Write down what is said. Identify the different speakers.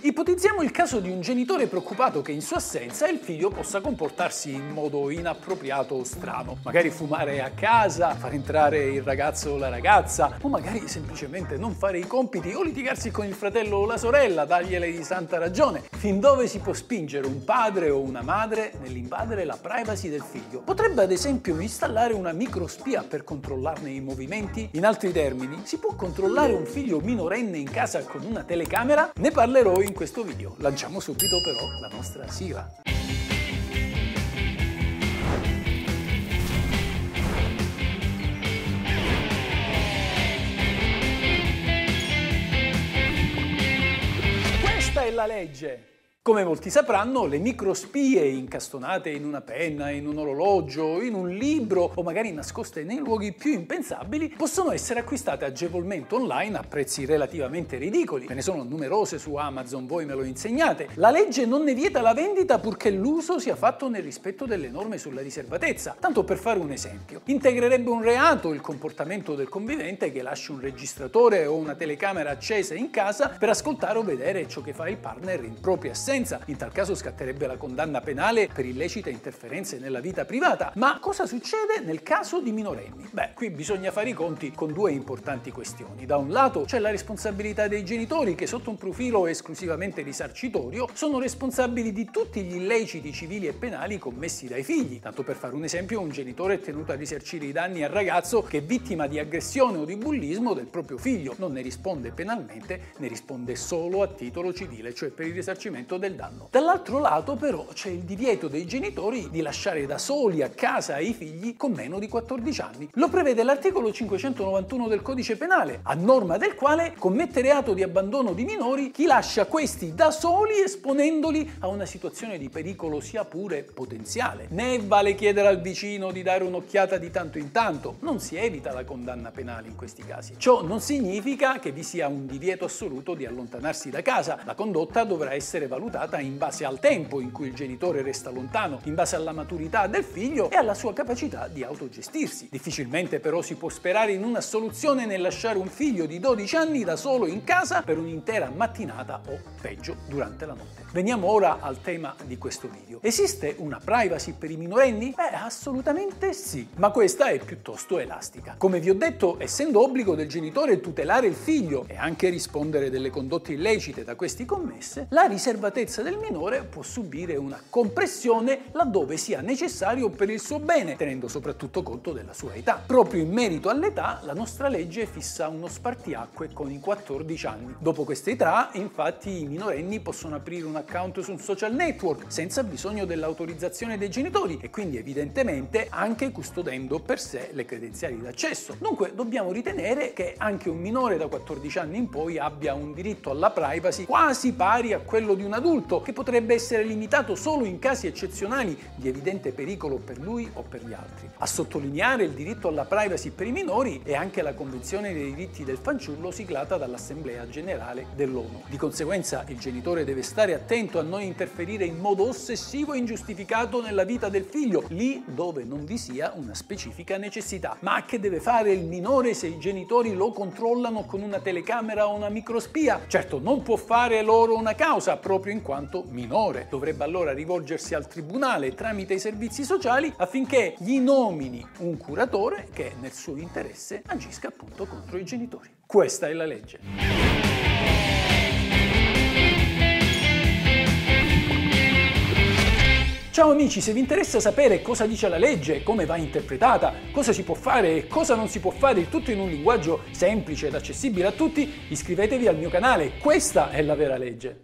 Speaker 1: Ipotizziamo il caso di un genitore preoccupato che in sua assenza il figlio possa comportarsi in modo inappropriato o strano, magari fumare a casa, far entrare il ragazzo o la ragazza, o magari semplicemente non fare i compiti o litigarsi con il fratello o la sorella, dargliele di santa ragione. Fin dove si può spingere un padre o una madre nell'invadere la privacy del figlio? Potrebbe ad esempio installare una microspia per controllarne i movimenti? In altri termini, si può controllare un figlio minorenne in casa con una telecamera? Ne parlerò in in questo video. Lanciamo subito però la nostra sigla. Questa è la legge. Come molti sapranno, le microspie incastonate in una penna, in un orologio, in un libro o magari nascoste nei luoghi più impensabili possono essere acquistate agevolmente online a prezzi relativamente ridicoli. Ve ne sono numerose su Amazon, voi me lo insegnate. La legge non ne vieta la vendita purché l'uso sia fatto nel rispetto delle norme sulla riservatezza. Tanto per fare un esempio, integrerebbe un reato il comportamento del convivente che lascia un registratore o una telecamera accesa in casa per ascoltare o vedere ciò che fa il partner in propria assenza violenza, in tal caso scatterebbe la condanna penale per illecite interferenze nella vita privata. Ma cosa succede nel caso di minorenni? Beh, qui bisogna fare i conti con due importanti questioni. Da un lato c'è la responsabilità dei genitori che sotto un profilo esclusivamente risarcitorio sono responsabili di tutti gli illeciti civili e penali commessi dai figli. Tanto per fare un esempio, un genitore è tenuto a risarcire i danni al ragazzo che è vittima di aggressione o di bullismo del proprio figlio. Non ne risponde penalmente, ne risponde solo a titolo civile, cioè per il risarcimento del del danno. Dall'altro lato però c'è il divieto dei genitori di lasciare da soli a casa i figli con meno di 14 anni. Lo prevede l'articolo 591 del codice penale, a norma del quale commette reato di abbandono di minori chi lascia questi da soli esponendoli a una situazione di pericolo sia pure potenziale. Né vale chiedere al vicino di dare un'occhiata di tanto in tanto, non si evita la condanna penale in questi casi. Ciò non significa che vi sia un divieto assoluto di allontanarsi da casa, la condotta dovrà essere valutata valutata in base al tempo in cui il genitore resta lontano, in base alla maturità del figlio e alla sua capacità di autogestirsi. Difficilmente però si può sperare in una soluzione nel lasciare un figlio di 12 anni da solo in casa per un'intera mattinata o peggio durante la notte. Veniamo ora al tema di questo video. Esiste una privacy per i minorenni? Beh, assolutamente sì, ma questa è piuttosto elastica. Come vi ho detto, essendo obbligo del genitore tutelare il figlio e anche rispondere delle condotte illecite da questi commesse, la riservatezza sicurezza del minore può subire una compressione laddove sia necessario per il suo bene, tenendo soprattutto conto della sua età. Proprio in merito all'età, la nostra legge fissa uno spartiacque con i 14 anni. Dopo questa età, infatti, i minorenni possono aprire un account su un social network senza bisogno dell'autorizzazione dei genitori e quindi evidentemente anche custodendo per sé le credenziali d'accesso. Dunque dobbiamo ritenere che anche un minore da 14 anni in poi abbia un diritto alla privacy quasi pari a quello di un adulto adulto che potrebbe essere limitato solo in casi eccezionali di evidente pericolo per lui o per gli altri. A sottolineare il diritto alla privacy per i minori è anche la Convenzione dei diritti del fanciullo siglata dall'Assemblea Generale dell'ONU. Di conseguenza il genitore deve stare attento a non interferire in modo ossessivo e ingiustificato nella vita del figlio, lì dove non vi sia una specifica necessità. Ma che deve fare il minore se i genitori lo controllano con una telecamera o una microspia? Certo, non può fare loro una causa proprio in quanto minore. Dovrebbe allora rivolgersi al tribunale tramite i servizi sociali affinché gli nomini un curatore che nel suo interesse agisca appunto contro i genitori. Questa è la legge. Ciao amici, se vi interessa sapere cosa dice la legge, come va interpretata, cosa si può fare e cosa non si può fare, il tutto in un linguaggio semplice ed accessibile a tutti, iscrivetevi al mio canale, questa è la vera legge.